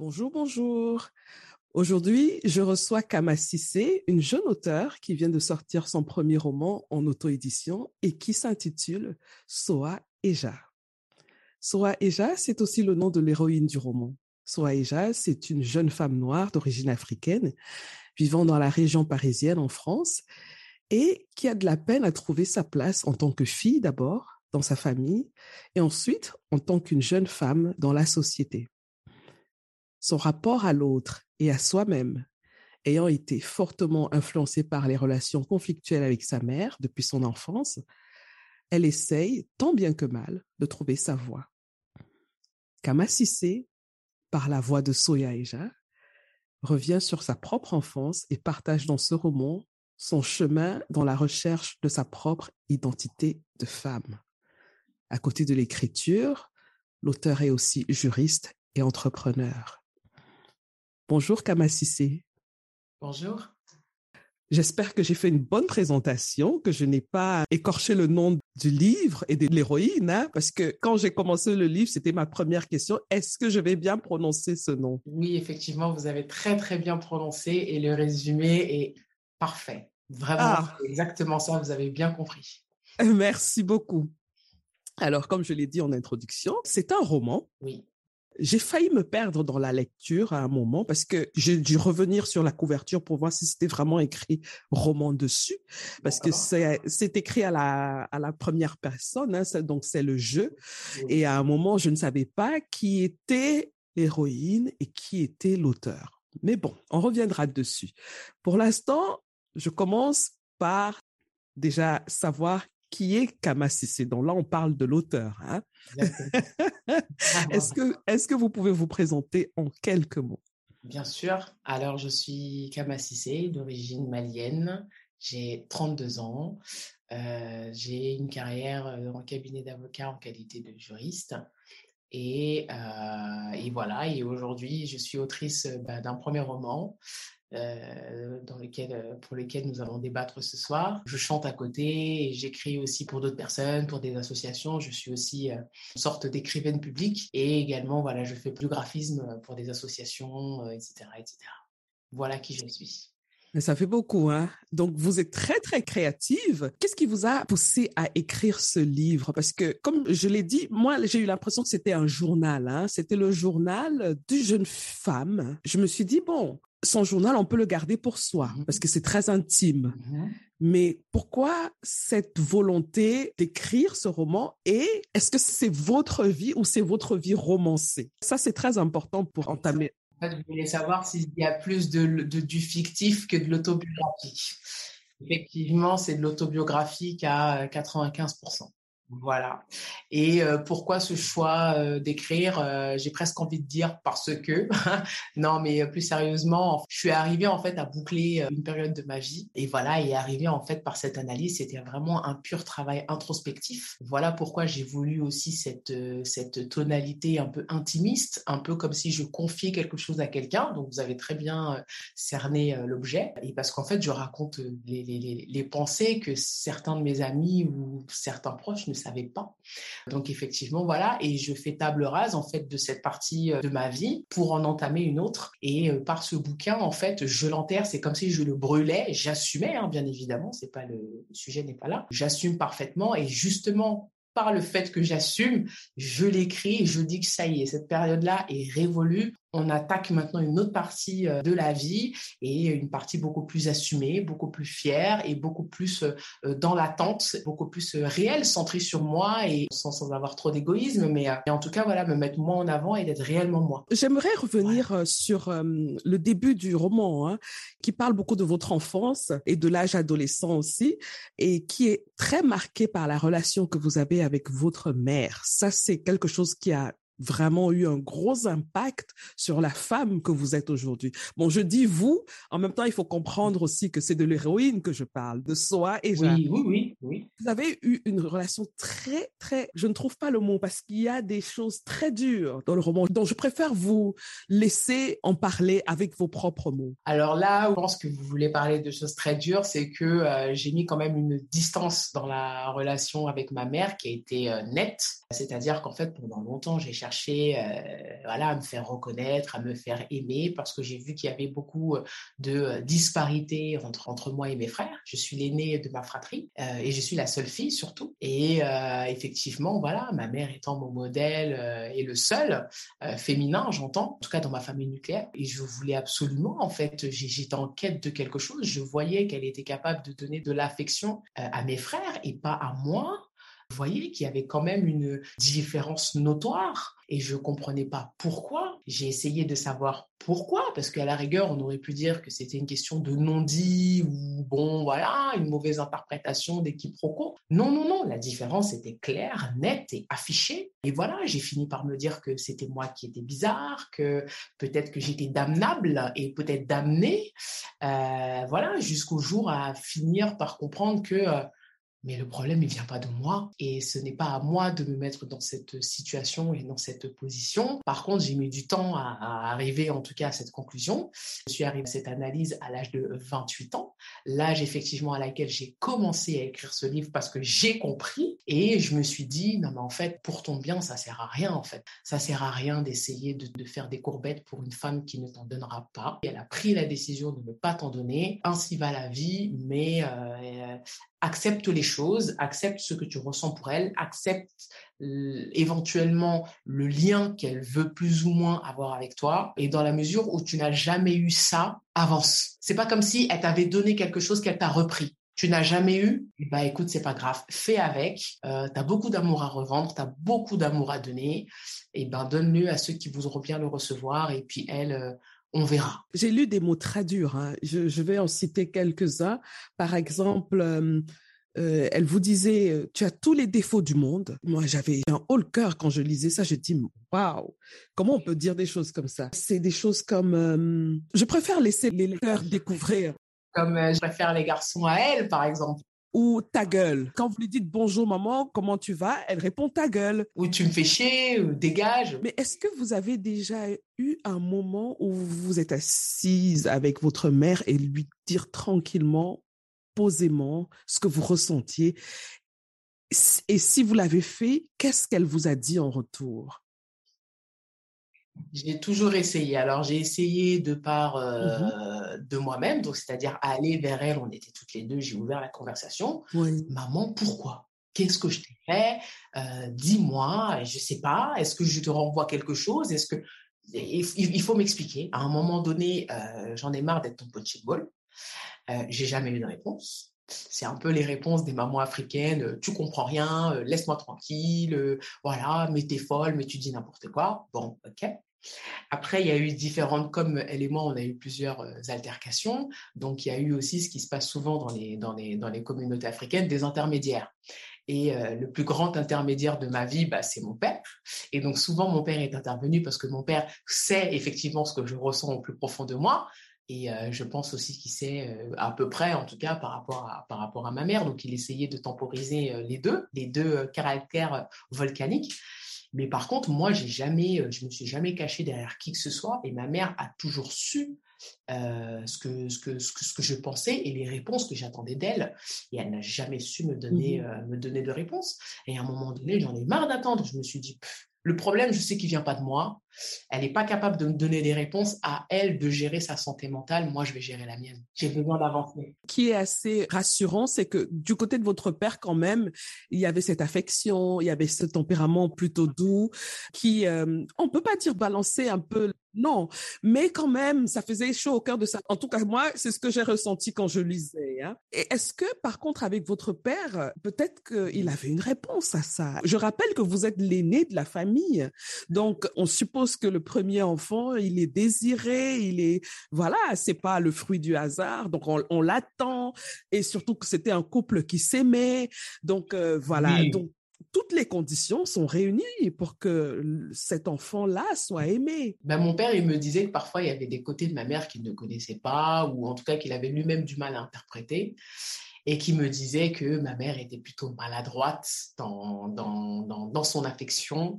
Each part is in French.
Bonjour, bonjour. Aujourd'hui, je reçois Kama Sissé, une jeune auteure qui vient de sortir son premier roman en auto-édition et qui s'intitule Soa Eja. Soa Eja, c'est aussi le nom de l'héroïne du roman. Soa Eja, c'est une jeune femme noire d'origine africaine vivant dans la région parisienne en France et qui a de la peine à trouver sa place en tant que fille d'abord dans sa famille et ensuite en tant qu'une jeune femme dans la société son rapport à l'autre et à soi-même, ayant été fortement influencé par les relations conflictuelles avec sa mère depuis son enfance, elle essaye, tant bien que mal, de trouver sa voie. Kama par la voix de Soya Eja, revient sur sa propre enfance et partage dans ce roman son chemin dans la recherche de sa propre identité de femme. À côté de l'écriture, l'auteur est aussi juriste et entrepreneur. Bonjour Kamassissé. Bonjour. J'espère que j'ai fait une bonne présentation, que je n'ai pas écorché le nom du livre et de l'héroïne, hein, parce que quand j'ai commencé le livre, c'était ma première question. Est-ce que je vais bien prononcer ce nom? Oui, effectivement, vous avez très très bien prononcé et le résumé est parfait. Vraiment, ah. exactement ça, vous avez bien compris. Merci beaucoup. Alors, comme je l'ai dit en introduction, c'est un roman. Oui. J'ai failli me perdre dans la lecture à un moment parce que j'ai dû revenir sur la couverture pour voir si c'était vraiment écrit roman dessus, parce que c'est écrit à la, à la première personne, hein, donc c'est le jeu. Et à un moment, je ne savais pas qui était l'héroïne et qui était l'auteur. Mais bon, on reviendra dessus. Pour l'instant, je commence par déjà savoir qui est Kamassissé. Donc là, on parle de l'auteur. Hein? est-ce, que, est-ce que vous pouvez vous présenter en quelques mots? Bien sûr. Alors, je suis Kamassissé, d'origine malienne. J'ai 32 ans. Euh, j'ai une carrière euh, en cabinet d'avocat en qualité de juriste. Et, euh, et voilà, et aujourd'hui, je suis autrice bah, d'un premier roman dans lequel, euh, pour lequel nous allons débattre ce soir. Je chante à côté et j'écris aussi pour d'autres personnes, pour des associations. Je suis aussi euh, une sorte d'écrivaine publique et également, voilà, je fais du graphisme pour des associations, etc., etc. Voilà qui je suis. Mais ça fait beaucoup, hein. Donc, vous êtes très, très créative. Qu'est-ce qui vous a poussé à écrire ce livre? Parce que, comme je l'ai dit, moi, j'ai eu l'impression que c'était un journal, hein. C'était le journal d'une jeune femme. Je me suis dit, bon, son journal, on peut le garder pour soi parce que c'est très intime. Mm-hmm. Mais pourquoi cette volonté d'écrire ce roman et est-ce que c'est votre vie ou c'est votre vie romancée? Ça, c'est très important pour entamer. En fait, je voulais savoir s'il y a plus de, du fictif que de l'autobiographique. Effectivement, c'est de l'autobiographique à 95%. Voilà. Et euh, pourquoi ce choix euh, d'écrire euh, J'ai presque envie de dire parce que. non, mais plus sérieusement, je suis arrivée en fait à boucler une période de ma vie. Et voilà, et arrivé en fait par cette analyse, c'était vraiment un pur travail introspectif. Voilà pourquoi j'ai voulu aussi cette cette tonalité un peu intimiste, un peu comme si je confiais quelque chose à quelqu'un. Donc vous avez très bien cerné l'objet. Et parce qu'en fait, je raconte les, les, les pensées que certains de mes amis ou certains proches ne savais pas. Donc effectivement, voilà, et je fais table rase en fait de cette partie euh, de ma vie pour en entamer une autre. Et euh, par ce bouquin, en fait, je l'enterre, c'est comme si je le brûlais. J'assumais, hein, bien évidemment, c'est pas le, sujet n'est pas là. J'assume parfaitement et justement par le fait que j'assume, je l'écris je dis que ça y est, cette période-là est révolue. On attaque maintenant une autre partie euh, de la vie et une partie beaucoup plus assumée, beaucoup plus fière et beaucoup plus euh, euh, dans l'attente, beaucoup plus réelle, centrée sur moi et sans, sans avoir trop d'égoïsme, mais en tout cas, voilà, me mettre moi en avant et d'être réellement moi. J'aimerais revenir sur le début du roman, hein, qui parle beaucoup de votre enfance et de l'âge adolescent aussi, et qui est très marqué par la relation que vous avez avec votre mère. Ça, c'est quelque chose qui a vraiment eu un gros impact sur la femme que vous êtes aujourd'hui. Bon, je dis vous, en même temps, il faut comprendre aussi que c'est de l'héroïne que je parle, de soi et oui, oui, oui, oui. Vous avez eu une relation très, très, je ne trouve pas le mot parce qu'il y a des choses très dures dans le roman, donc je préfère vous laisser en parler avec vos propres mots. Alors là, je pense que vous voulez parler de choses très dures, c'est que euh, j'ai mis quand même une distance dans la relation avec ma mère qui a été euh, nette, c'est-à-dire qu'en fait, pendant longtemps, j'ai cherché euh, voilà, à me faire reconnaître, à me faire aimer, parce que j'ai vu qu'il y avait beaucoup euh, de euh, disparités entre, moi et mes frères. Je suis l'aînée de ma fratrie et je suis la seule fille surtout. Et effectivement, voilà, ma mère étant mon modèle et le seul féminin, j'entends, en tout cas dans ma famille nucléaire. Et je voulais absolument, en fait, j'étais en quête de quelque chose. Je voyais qu'elle était capable de donner de l'affection à mes frères et pas à moi. Voyez qu'il y avait quand même une différence notoire et je comprenais pas pourquoi. J'ai essayé de savoir pourquoi, parce qu'à la rigueur, on aurait pu dire que c'était une question de non-dit ou bon, voilà, une mauvaise interprétation des quiproquos. Non, non, non, la différence était claire, nette et affichée. Et voilà, j'ai fini par me dire que c'était moi qui étais bizarre, que peut-être que j'étais damnable et peut-être damnée. Euh, voilà, jusqu'au jour à finir par comprendre que euh, mais le problème, il vient pas de moi et ce n'est pas à moi de me mettre dans cette situation et dans cette position. Par contre, j'ai mis du temps à, arriver en tout cas à cette conclusion. Je suis arrivée à cette analyse à l'âge de 28 ans, l'âge effectivement à laquelle j'ai commencé à écrire ce livre parce que j'ai compris et je me suis dit non mais en fait pour ton bien ça sert à rien en fait. Ça sert à rien d'essayer de, de faire des courbettes pour une femme qui ne t'en donnera pas. Et elle a pris la décision de ne pas t'en donner. Ainsi va la vie, mais euh, accepte les choses, accepte ce que tu ressens pour elle, accepte éventuellement le lien qu'elle veut plus ou moins avoir avec toi. Et dans la mesure où tu n'as jamais eu ça, avance. C'est pas comme si elle t'avait donné quelque chose qu'elle t'a repris. Tu n'as jamais eu, bah écoute, c'est pas grave, fais avec. Euh, tu as beaucoup d'amour à revendre, tu as beaucoup d'amour à donner, et ben donne-le à ceux qui voudront bien le recevoir. Et puis elle, euh, on verra. J'ai lu des mots très durs. Hein. Je, vais en citer quelques-uns. Par exemple, euh, euh, elle vous disait, euh, tu as tous les défauts du monde. Moi, j'avais un haut le cœur quand je lisais ça. Je dis, waouh, comment on peut dire des choses comme ça? C'est des choses comme, je préfère laisser les lecteurs découvrir. Comme je préfère les garçons à elle, par exemple ou ta gueule. Quand vous lui dites bonjour maman, comment tu vas, elle répond ta gueule. Ou tu me fais chier, ou dégage. Mais est-ce que vous avez déjà eu un moment où vous êtes assise avec votre mère et lui dire tranquillement, posément, ce que vous ressentiez? Et si vous l'avez fait, qu'est-ce qu'elle vous a dit en retour? J'ai toujours essayé. Alors, j'ai essayé de part mmh euh, de moi-même, donc c'est-à-dire aller vers elle. On était toutes les deux, j'ai ouvert la conversation. Maman, pourquoi? Qu'est-ce que je t'ai fait? Euh, Dis-moi, je sais pas. Est-ce que je te renvoie quelque chose? Est-ce que il, faut m'expliquer. À un moment donné, euh, j'en ai marre d'être ton de Euh, j'ai jamais eu de réponse. C'est un peu les réponses des mamans africaines. Tu comprends rien, laisse-moi tranquille, voilà, mais t'es folle, mais tu dis n'importe quoi. Bon, ok. Après, il y a eu différentes, comme elle et moi, on a eu plusieurs euh, altercations. Donc, il y a eu aussi ce qui se passe souvent dans les, dans les, dans les communautés africaines, des intermédiaires. Et euh, le plus grand intermédiaire de ma vie, bah, c'est mon père. Et donc, souvent, mon père est intervenu parce que mon père sait effectivement ce que je ressens au plus profond de moi. Et euh, je pense aussi qu'il sait à peu près, en tout cas, par rapport à, par rapport à ma mère. Donc, il essayait de temporiser les deux, les deux caractères volcaniques. Mais par contre, moi, j'ai jamais, euh, je me suis jamais caché derrière qui que ce soit, et ma mère a toujours su euh, ce, que, ce, que, ce, que, ce que je pensais et les réponses que j'attendais d'elle. Et elle n'a jamais su me donner, mmh euh, me donner de réponse. Et à un moment donné, j'en ai marre d'attendre. Je me suis dit, le problème, je sais qu'il vient pas de moi. Elle n'est pas capable de me donner des réponses. À elle de gérer sa santé mentale. Moi, je vais gérer la mienne. J'ai besoin d'avancer. Qui est assez rassurant, c'est que du côté de votre père, quand même, il y avait cette affection, il y avait ce tempérament plutôt doux, qui, euh, on peut pas dire balancer un peu Non, mais quand même, ça faisait chaud au cœur de ça. En tout cas, moi, c'est ce que j'ai ressenti quand je lisais. Hein. Et est-ce que, par contre, avec votre père, peut-être qu'il avait une réponse à ça? Je rappelle que vous êtes l'aîné de la famille, donc on suppose que le premier enfant, il est désiré, il est voilà, c'est pas le fruit du hasard, donc on, l'attend, et surtout que c'était un couple qui s'aimait, donc euh, voilà, donc toutes les conditions sont réunies pour que cet enfant-là soit aimé. Ben, mon père, il me disait que parfois, il y avait des côtés de ma mère qu'il ne connaissait pas, ou en tout cas qu'il avait lui-même du mal à interpréter, et qui me disait que ma mère était plutôt maladroite dans, dans, dans, dans son affection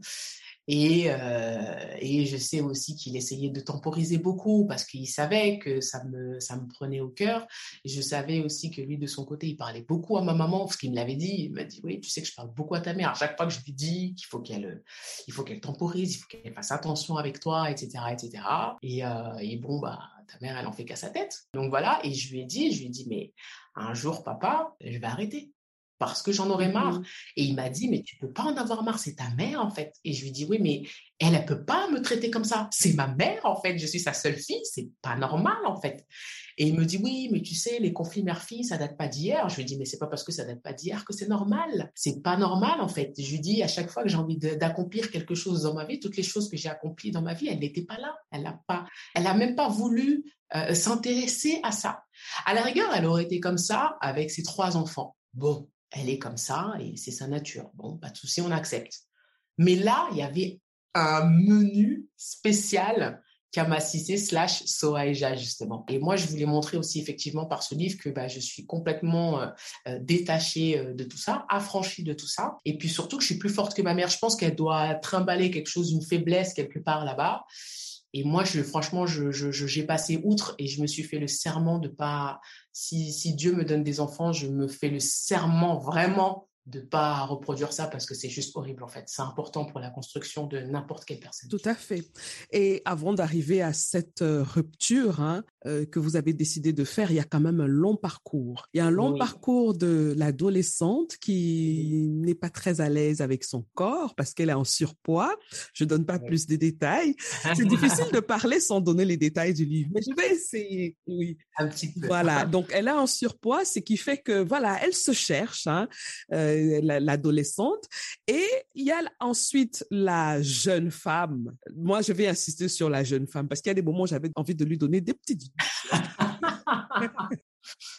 et, euh, et je sais aussi qu'il essayait de temporiser beaucoup parce qu'il savait que ça me, ça me prenait au cœur. Je savais aussi que lui, de son côté, il parlait beaucoup à ma maman parce qu'il me l'avait dit. Il m'a dit, oui, tu sais que je parle beaucoup à ta mère. À chaque fois que je lui dis qu'il faut qu'elle, il faut qu'elle temporise, il faut qu'elle fasse attention avec toi, etc., etc. Et, euh, et bon, bah, ta mère, elle en fait qu'à sa tête. Donc voilà. Et je lui ai dit, je lui ai dit, mais un jour, papa, je vais arrêter parce que j'en aurais marre. Mmh et il m'a dit, mais tu peux pas en avoir marre, c'est ta mère en fait. Et je lui dis, oui, mais elle, elle peut pas me traiter comme ça. C'est ma mère en fait, je suis sa seule fille, c'est pas normal en fait. Et il me dit, oui, mais tu sais, les conflits mère-fille, ça date pas d'hier. Je lui dis, mais c'est pas parce que ça date pas d'hier que c'est normal. C'est pas normal en fait. Je lui dis, à chaque fois que j'ai envie d'accomplir quelque chose dans ma vie, toutes les choses que j'ai accomplies dans ma vie, elle n'était pas là. Elle n'a pas, elle a même pas voulu euh, s'intéresser à ça. À la rigueur, elle aurait été comme ça avec ses trois enfants. Bon, elle est comme ça et c'est sa nature. Bon, pas de souci, on accepte. Mais là, il y avait un menu spécial Kamassissé slash Soaïja, justement. Et moi, je voulais montrer aussi, effectivement, par ce livre, que bah, je suis complètement euh, euh, détachée euh, de tout ça, affranchie de tout ça. Et puis surtout que je suis plus forte que ma mère. Je pense qu'elle doit trimballer quelque chose, une faiblesse quelque part là-bas. Et moi, je, franchement, je, j'ai passé outre et je me suis fait le serment de pas, si, si Dieu me donne des enfants, je me fais le serment vraiment de pas reproduire ça parce que c'est juste horrible en fait. C'est important pour la construction de n'importe quelle personne. Tout à fait. Et avant d'arriver à cette euh, rupture hein, euh, que vous avez décidé de faire, il y a quand même un long parcours. Il y a un long parcours de l'adolescente qui n'est pas très à l'aise avec son corps parce qu'elle est en surpoids. Je donne pas plus de détails. C'est difficile de parler sans donner les détails du livre, mais je vais essayer. Oui. Un petit peu. Voilà. Donc elle est en surpoids, ce qui fait que voilà, elle se cherche. Hein. Euh, l'adolescente. Et il y a ensuite la jeune femme. Moi, je vais insister sur la jeune femme parce qu'il y a des moments où j'avais envie de lui donner des petites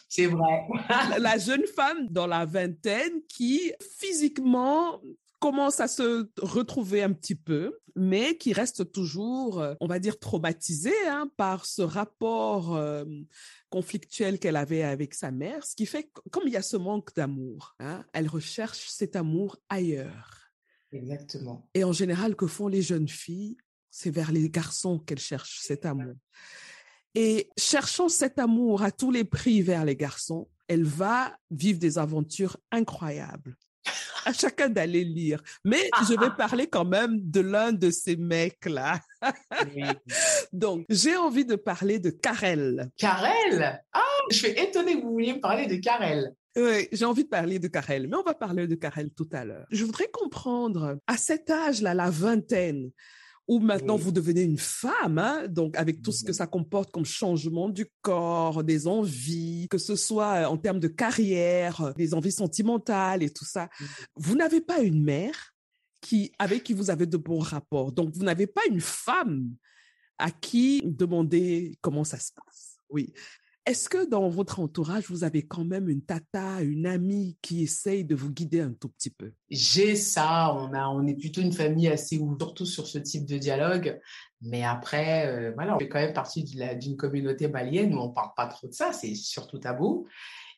C'est vrai. la jeune femme dans la vingtaine qui physiquement commence à se retrouver un petit peu, mais qui reste toujours, euh, on va dire, traumatisée hein, par ce rapport euh, conflictuel qu'elle avait avec sa mère, ce qui fait que, comme il y a ce manque d'amour, hein, elle recherche cet amour ailleurs. Exactement. Et en général, que font les jeunes filles? C'est vers les garçons qu'elles cherchent cet amour. Et cherchant cet amour à tous les prix vers les garçons, elle va vivre des aventures incroyables à chacun d'aller lire. Mais je vais parler quand même de l'un de ces mecs-là. Donc, j'ai envie de parler de Karel. Karel? Ah, je suis étonnée que vous vouliez me parler de Karel. Oui, j'ai envie de parler de Karel, mais on va parler de Karel tout à l'heure. Je voudrais comprendre, à cet âge-là, la vingtaine, où maintenant vous devenez une femme, hein, donc avec tout ce que ça comporte comme changement du corps, des envies, que ce soit en termes de carrière, des envies sentimentales et tout ça. Vous n'avez pas une mère qui, avec qui vous avez de bons rapports. Donc, vous n'avez pas une femme à qui demander comment ça se passe. Oui. Est-ce que dans votre entourage, vous avez quand même une tata, une amie qui essaye de vous guider un tout petit peu? J'ai ça. On, a, on est plutôt une famille assez ouverte, surtout sur ce type de dialogue. Mais après, euh, voilà, on fait quand même partie d'une communauté malienne où on parle pas trop de ça. C'est surtout tabou.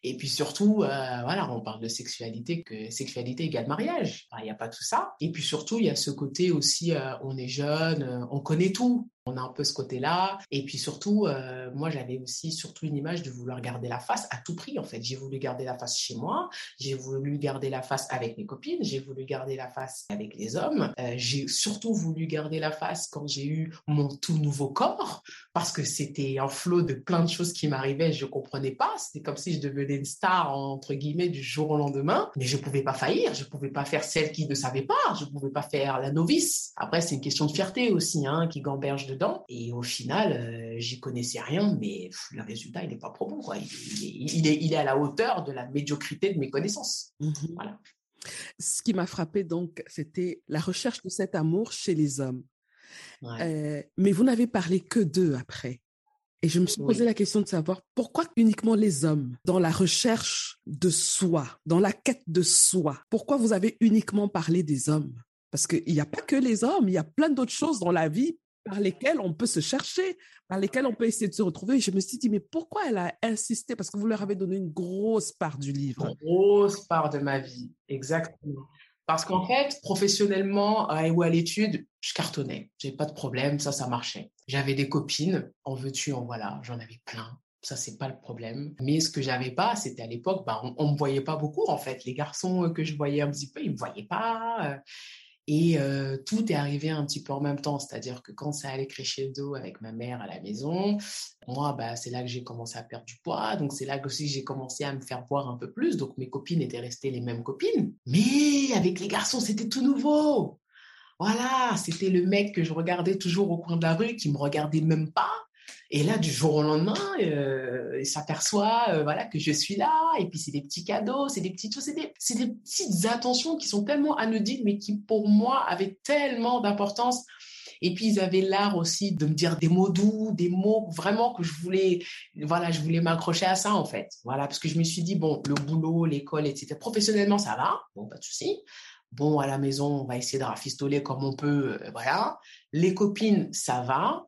Et puis surtout, euh, voilà, on parle de sexualité, que sexualité égale mariage. Il n'y a pas tout ça. Et puis surtout, il y a ce côté aussi, euh, on est jeune, on connaît tout. On a un peu ce côté-là. Et puis surtout, euh, moi, j'avais aussi surtout une image de vouloir garder la face à tout prix, en fait. J'ai voulu garder la face chez moi, j'ai voulu garder la face avec mes copines, j'ai voulu garder la face avec les hommes. Euh, j'ai surtout voulu garder la face quand j'ai eu mon tout nouveau corps, parce que c'était un flot de plein de choses qui m'arrivaient, je comprenais pas. C'était comme si je devenais une star, entre guillemets, du jour au lendemain. Mais je pouvais pas faillir, je pouvais pas faire celle qui ne savait pas, je pouvais pas faire la novice. Après, c'est une question de fierté aussi, hein, qui gamberge de dedans. Et au final, j'y connaissais rien, mais le résultat, il n'est pas probant. Quoi. Il, est, il, est, à la hauteur de la médiocrité de mes connaissances. Mmh voilà. Ce qui m'a frappé donc, c'était la recherche de cet amour chez les hommes. mais vous n'avez parlé que d'eux après. Et je me suis posé la question de savoir pourquoi uniquement les hommes dans la recherche de soi, dans la quête de soi. Pourquoi vous avez uniquement parlé des hommes? Parce qu'il n'y a pas que les hommes, il y a plein d'autres choses dans la vie par lesquelles on peut se chercher, par lesquelles on peut essayer de se retrouver. Et je me suis dit, mais pourquoi elle a insisté? Parce que vous leur avez donné une grosse part du livre. Une grosse part de ma vie, exactement. Parce qu'en fait, professionnellement ou à l'étude, je cartonnais. J'ai pas de problème, ça, ça marchait. J'avais des copines, en veux-tu, en voilà, j'en avais plein. Ça, c'est pas le problème. Mais ce que j'avais pas, c'était à l'époque, bah, on, ne me voyait pas beaucoup, en fait. Les garçons que je voyais un petit peu, ils me voyaient pas. Et euh, tout est arrivé un petit peu en même temps, c'est-à-dire que quand ça allait crescendo avec ma mère à la maison, moi, bah, c'est là que j'ai commencé à perdre du poids, donc c'est là que aussi j'ai commencé à me faire voir un peu plus. Donc mes copines étaient restées les mêmes copines, mais avec les garçons, c'était tout nouveau. Voilà, c'était le mec que je regardais toujours au coin de la rue, qui me regardait même pas, et là, du jour au lendemain, euh, il s'aperçoit euh, voilà, que je suis là. Et puis, c'est des petits cadeaux, c'est des petites choses, c'est des, des, petites attentions qui sont tellement anodines, mais qui, pour moi, avaient tellement d'importance. Et puis, ils avaient l'art aussi de me dire des mots doux, des mots vraiment que je voulais, voilà, je voulais m'accrocher à ça, en fait. Voilà, parce que je me suis dit, bon, le boulot, l'école, etc. Professionnellement, ça va. Bon, pas de souci. Bon, à la maison, on va essayer de rafistoler comme on peut. Euh. Les copines, ça va.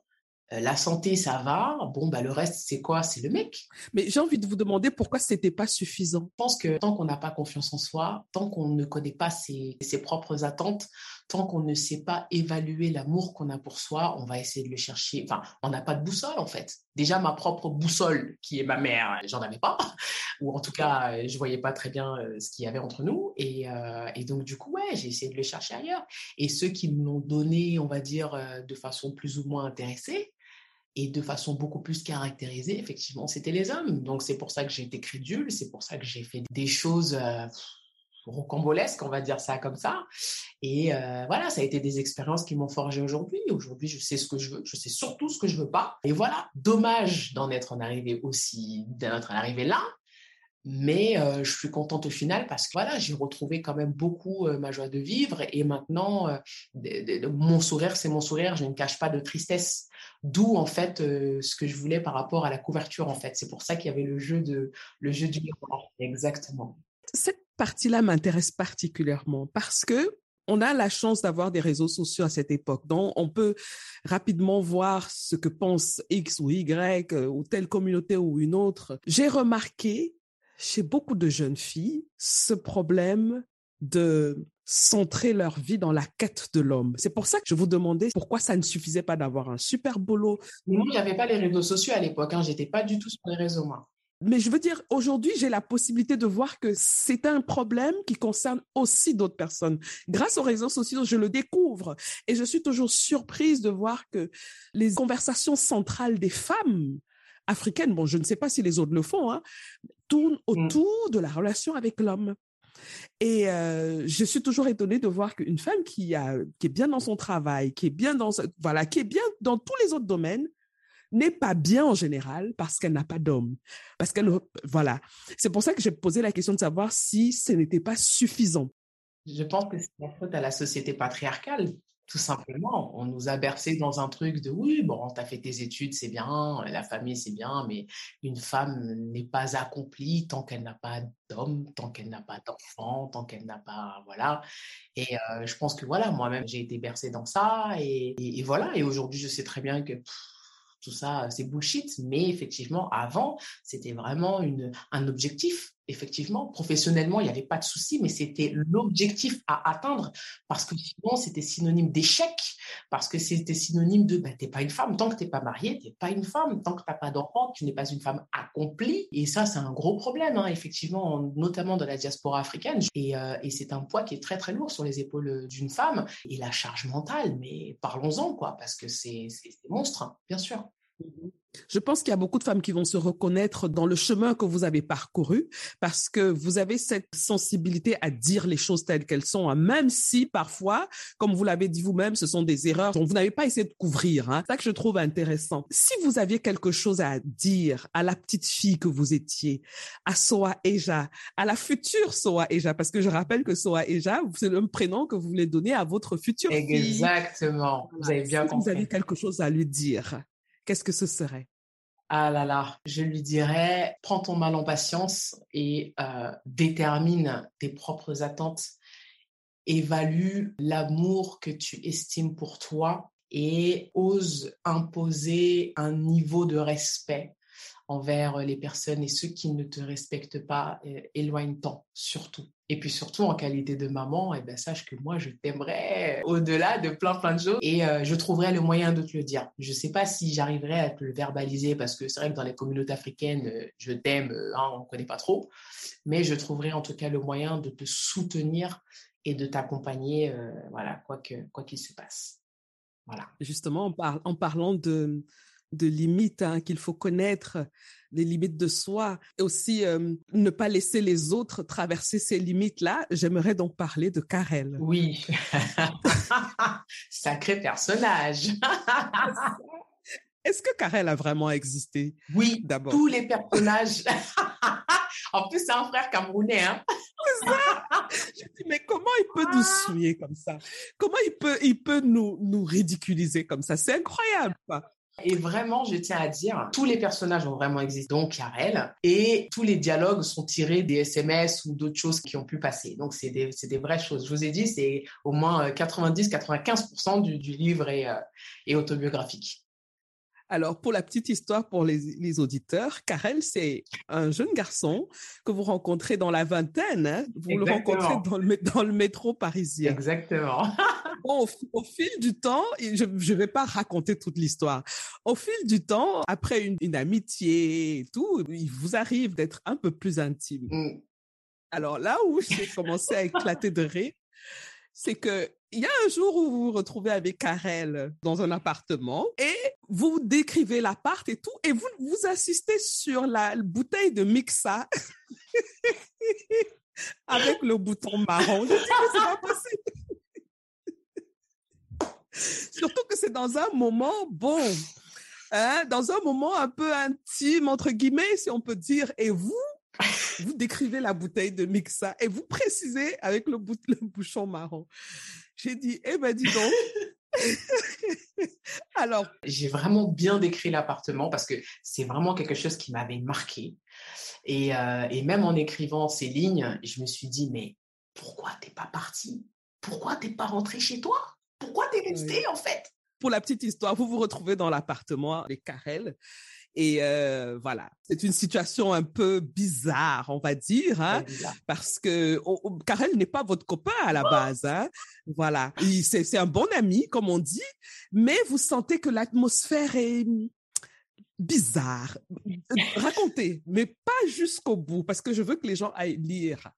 Euh, la santé, ça va. Bon, bah, le reste, c'est quoi? C'est le mec. Mais j'ai envie de vous demander pourquoi c'était pas suffisant. Je pense que tant qu'on n'a pas confiance en soi, tant qu'on ne connaît pas ses, propres attentes, tant qu'on ne sait pas évaluer l'amour qu'on a pour soi, on va essayer de le chercher. Enfin, on n'a pas de boussole, en fait. Déjà, ma propre boussole, qui est ma mère, j'en avais pas. Ou en tout cas, je voyais pas très bien euh, ce qu'il y avait entre nous. Et, euh, et donc, du coup, ouais, j'ai essayé de le chercher ailleurs. Et ceux qui me l'ont donné, on va dire, de façon plus ou moins intéressée, et de façon beaucoup plus caractérisée, effectivement, c'était les hommes. Donc c'est pour ça que j'ai été crédule, c'est pour ça que j'ai fait des choses euh, rocambolesques, on va dire ça comme ça. Et euh, voilà, ça a été des expériences qui m'ont forgé aujourd'hui. Aujourd'hui, je sais ce que je veux, je sais surtout ce que je veux pas. Et voilà, dommage d'en être en arrivé aussi, d'être arrivé là. Mais euh, je suis contente au final parce que voilà, j'ai retrouvé quand même beaucoup ma joie de vivre et maintenant mon sourire, c'est mon sourire. Je ne cache pas de tristesse. D'où en fait ce que je voulais par rapport à la couverture en fait. C'est pour ça qu'il y avait le jeu de le jeu du miroir. Exactement. Cette partie-là m'intéresse particulièrement parce que on a la chance d'avoir des réseaux sociaux à cette époque, donc on peut rapidement voir ce que pense X ou Y ou telle communauté ou une autre. J'ai remarqué chez beaucoup de jeunes filles ce problème de centrer leur vie dans la quête de l'homme. C'est pour ça que je vous demandais pourquoi ça ne suffisait pas d'avoir un super boulot. Moi, j'avais pas les réseaux sociaux à l'époque. Hein. J'étais pas du tout sur les réseaux, moi. Mais je veux dire, aujourd'hui, j'ai la possibilité de voir que c'est un problème qui concerne aussi d'autres personnes. Grâce aux réseaux sociaux, je le découvre et je suis toujours surprise de voir que les conversations centrales des femmes africaines, bon, je ne sais pas si les autres le font, hein, tournent mm. autour de la relation avec l'homme. Et je suis toujours étonnée de voir qu'une femme qui, a, qui est bien dans son travail, qui est bien dans, voilà, qui est bien dans tous les autres domaines, n'est pas bien en général parce qu'elle n'a pas d'homme. Parce qu'elle, voilà. C'est pour ça que j'ai posé la question de savoir si ce n'était pas suffisant. Je pense que c'est la faute à la société patriarcale tout simplement, on nous a bercé dans un truc de oui, bon, tu as fait tes études, c'est bien, la famille, c'est bien, mais une femme n'est pas accomplie tant qu'elle n'a pas d'homme, tant qu'elle n'a pas d'enfant, tant qu'elle n'a pas. Voilà. Et euh, je pense que voilà, moi-même, j'ai été bercée dans ça. Et, voilà. Et aujourd'hui, je sais très bien que tout ça, c'est bullshit. Mais effectivement, avant, c'était vraiment une, un objectif effectivement, professionnellement, il n'y avait pas de souci, mais c'était l'objectif à atteindre parce que sinon, c'était synonyme d'échec, parce que c'était synonyme de bah, n'es pas une femme. Tant que tu n'es pas mariée, tu n'es pas une femme. Tant que tu n'as pas d'enfant, tu n'es pas une femme accomplie. Et ça, c'est un gros problème, hein, effectivement, notamment dans la diaspora africaine. Euh, et, c'est un poids qui est très, très lourd sur les épaules d'une femme. Et la charge mentale, mais parlons-en, quoi, parce que c'est monstre, hein, bien sûr. Mmh Je pense qu'il y a beaucoup de femmes qui vont se reconnaître dans le chemin que vous avez parcouru parce que vous avez cette sensibilité à dire les choses telles qu'elles sont, hein, même si parfois, comme vous l'avez dit vous-même, ce sont des erreurs dont vous n'avez pas essayé de couvrir. Hein. C'est ça que je trouve intéressant. Si vous aviez quelque chose à dire à la petite fille que vous étiez, à Soa Eja, à la future Soa Eja, parce que je rappelle que Soa Eja, c'est le prénom que vous voulez donner à votre future fille. Exactement. Vous avez bien si compris. Vous avez quelque chose à lui dire qu'est-ce que ce serait? Ah là là, je lui dirais, prends ton mal en patience et euh, détermine tes propres attentes. Évalue l'amour que tu estimes pour toi et ose imposer un niveau de respect envers les personnes et ceux qui ne te respectent pas, euh, éloigne-t'en surtout. Et puis surtout en qualité de maman, eh ben sache que moi je t'aimerais au-delà de plein plein de choses et euh, je trouverai le moyen de te le dire. Je sais pas si j'arriverai à te le verbaliser parce que c'est vrai que dans les communautés africaines, euh, je t'aime, euh, hein, on connaît pas trop, mais je trouverai en tout cas le moyen de te soutenir et de t'accompagner, euh, voilà, quoi que quoi qu'il se passe. Voilà. Justement, en, en parlant de de limites, hein, qu'il faut connaître les limites de soi et aussi euh, ne pas laisser les autres traverser ces limites-là. J'aimerais donc parler de Karel. Oui, sacré personnage. Est-ce que Karel a vraiment existé? Oui, d'abord. Tous les personnages. en plus, c'est un frère camerounais. Hein? C'est ça. Je dis, mais comment il peut nous souiller comme ça? Comment il peut, il peut nous, nous ridiculiser comme ça? C'est incroyable. Quoi. Et vraiment, je tiens à dire, tous les personnages ont vraiment existé, donc Karel, et tous les dialogues sont tirés des SMS ou d'autres choses qui ont pu passer. Donc, c'est des, des, vraies choses. Je vous ai dit, c'est au moins 90-95% du, du, livre est, euh, est autobiographique. Alors, pour la petite histoire pour les, les auditeurs, Karel, c'est un jeune garçon que vous rencontrez dans la vingtaine. Hein? Vous Exactement. le rencontrez dans le, dans le métro parisien. Exactement. bon, au, au, fil du temps, je ne vais pas raconter toute l'histoire. Au fil du temps, après une, une, amitié et tout, il vous arrive d'être un peu plus intime. Mm. Alors là où j'ai commencé à éclater de rire, c'est que il y a un jour où vous vous retrouvez avec Karel dans un appartement et vous décrivez l'appart et tout et vous vous assistez sur la bouteille de Mixa avec le bouton marron. Je dis mais c'est pas possible. Surtout que c'est dans un moment bon, hein, dans un moment un peu intime entre guillemets si on peut dire. Et vous, vous décrivez la bouteille de Mixa et vous précisez avec le, bou le bouchon marron. J'ai dit, eh ben dis donc. Alors, j'ai vraiment bien décrit l'appartement parce que c'est vraiment quelque chose qui m'avait marqué. Et, euh, et, même en écrivant ces lignes, je me suis dit, mais pourquoi t'es pas parti? Pourquoi t'es pas rentré chez toi? Pourquoi t'es resté oui. en fait? Pour la petite histoire, vous vous retrouvez dans l'appartement des Carrel et euh, voilà, c'est une situation un peu bizarre, on va dire, hein, parce que oh, Karel n'est pas votre copain à la base. Hein, voilà, c'est un bon ami, comme on dit, mais vous sentez que l'atmosphère est bizarre. Racontez, mais pas jusqu'au bout, parce que je veux que les gens aillent lire.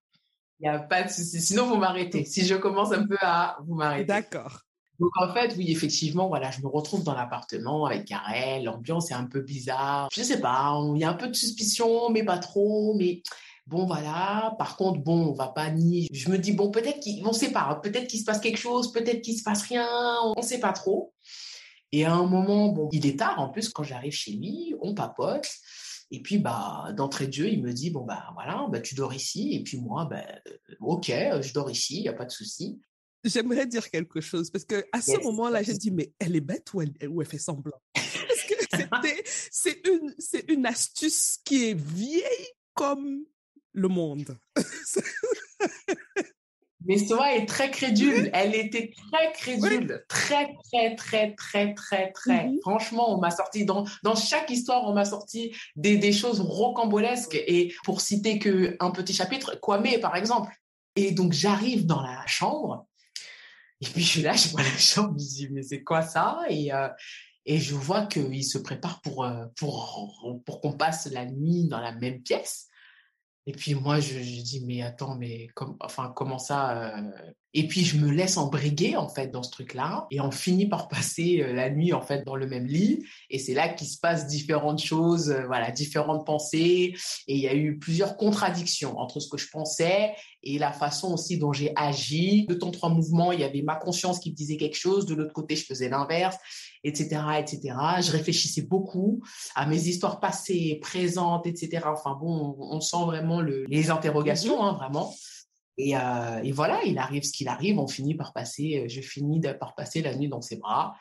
Il n'y a pas de souci. Sinon, vous m'arrêtez. Si je commence un peu à vous m'arrêter. D'accord. Donc en fait, oui, effectivement, voilà, je me retrouve dans l'appartement avec Karel, l'ambiance est un peu bizarre. Je sais pas, il y a un peu de suspicion, mais pas trop, mais bon voilà. Par contre, bon, on va pas nier. Je me dis bon, peut-être qu'on sait pas, peut-être qu'il se passe quelque chose, peut-être qu'il se passe rien, on sait pas trop. Et à un moment, bon, il est tard en plus quand j'arrive chez lui, on papote. Et puis, bah, d'entrée de jeu, il me dit, bon, bah, voilà, bah, tu dors ici. Et puis, moi, bah, ok, je dors ici, il n'y a pas de souci j'aimerais dire quelque chose parce que à ce yes. moment-là, j'ai dit mais elle est bête ou elle, ou elle fait semblant? Parce que c'était c'est une c'est une astuce qui est vieille comme le monde. Mais Soa est très crédule. Elle était très crédule. Oui. Très, très, très, très, très, très. Mm -hmm. Franchement, on m'a sorti dans, dans chaque histoire, on m'a sorti des, des choses rocambolesques. Et pour citer que un petit chapitre, Kwame, par exemple. Et donc, j'arrive dans la chambre et puis je suis là, je vois la chambre, je me dis mais c'est quoi ça? Et euh, et je vois qu'il se prépare pour euh, pour pour qu'on passe la nuit dans la même pièce. Et puis moi je, je dis mais attends mais enfin comment ça euh, Et puis je me laisse embriguer en fait dans ce truc-là et on finit par passer euh, la nuit en fait dans le même lit et c'est là qu'il se passe différentes choses, euh, voilà, différentes pensées et il y a eu plusieurs contradictions entre ce que je pensais et la façon aussi dont j'ai agi. De temps trois mouvements, il y avait ma conscience qui me disait quelque chose, de l'autre côté je faisais l'inverse, etc., etc. Je réfléchissais beaucoup à mes histoires passées, présentes, etc. Enfin bon, on, sent vraiment le, les interrogations, hein, vraiment. Euh, et, voilà, il arrive ce qu'il arrive, on finit par passer, euh, je finis par passer la nuit dans ses bras.